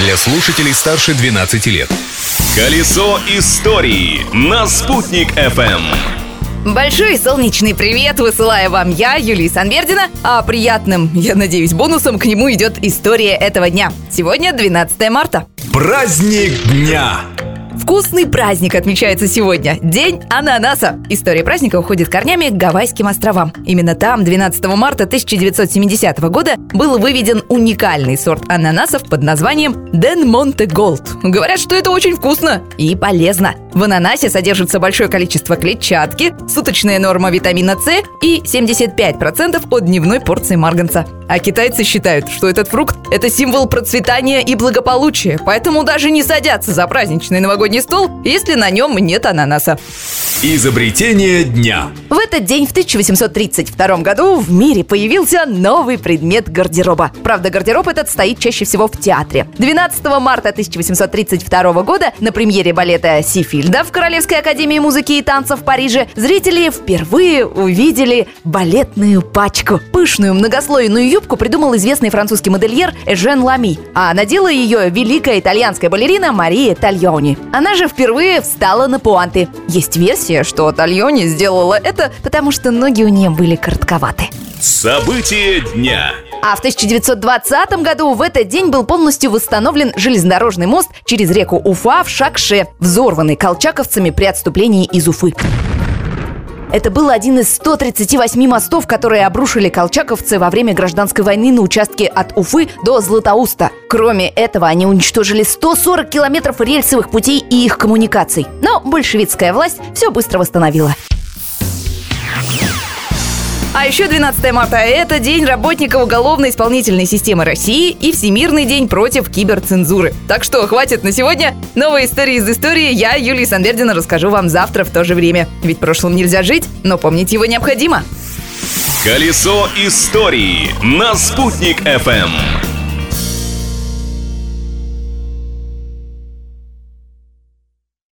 для слушателей старше 12 лет. Колесо истории на «Спутник FM. Большой солнечный привет высылаю вам я, Юлия Санбердина, а приятным, я надеюсь, бонусом к нему идет история этого дня. Сегодня 12 марта. Праздник дня. Вкусный праздник отмечается сегодня. День ананаса. История праздника уходит корнями к Гавайским островам. Именно там 12 марта 1970 года был выведен уникальный сорт ананасов под названием Ден Монте Голд. Говорят, что это очень вкусно и полезно. В ананасе содержится большое количество клетчатки, суточная норма витамина С и 75% от дневной порции марганца. А китайцы считают, что этот фрукт – это символ процветания и благополучия, поэтому даже не садятся за праздничный новогодний стол, если на нем нет ананаса. Изобретение дня. В этот день, в 1832 году, в мире появился новый предмет гардероба. Правда, гардероб этот стоит чаще всего в театре. 12 марта 1832 года на премьере балета Сифильда в Королевской академии музыки и танцев в Париже зрители впервые увидели балетную пачку. Пышную многослойную юбку придумал известный французский модельер Эжен Лами, а надела ее великая итальянская балерина Мария Тальони. Она же впервые встала на пуанты. Есть версия, что Тальони сделала это, потому что ноги у нее были коротковаты. Событие дня. А в 1920 году в этот день был полностью восстановлен железнодорожный мост через реку Уфа в Шакше, взорванный колчаковцами при отступлении из Уфы. Это был один из 138 мостов, которые обрушили колчаковцы во время гражданской войны на участке от Уфы до Златоуста. Кроме этого, они уничтожили 140 километров рельсовых путей и их коммуникаций. Но большевистская власть все быстро восстановила. А еще 12 марта – это День работника уголовно-исполнительной системы России и Всемирный день против киберцензуры. Так что хватит на сегодня. Новые истории из истории я, Юлия Санбердина, расскажу вам завтра в то же время. Ведь прошлым нельзя жить, но помнить его необходимо. Колесо истории на «Спутник FM.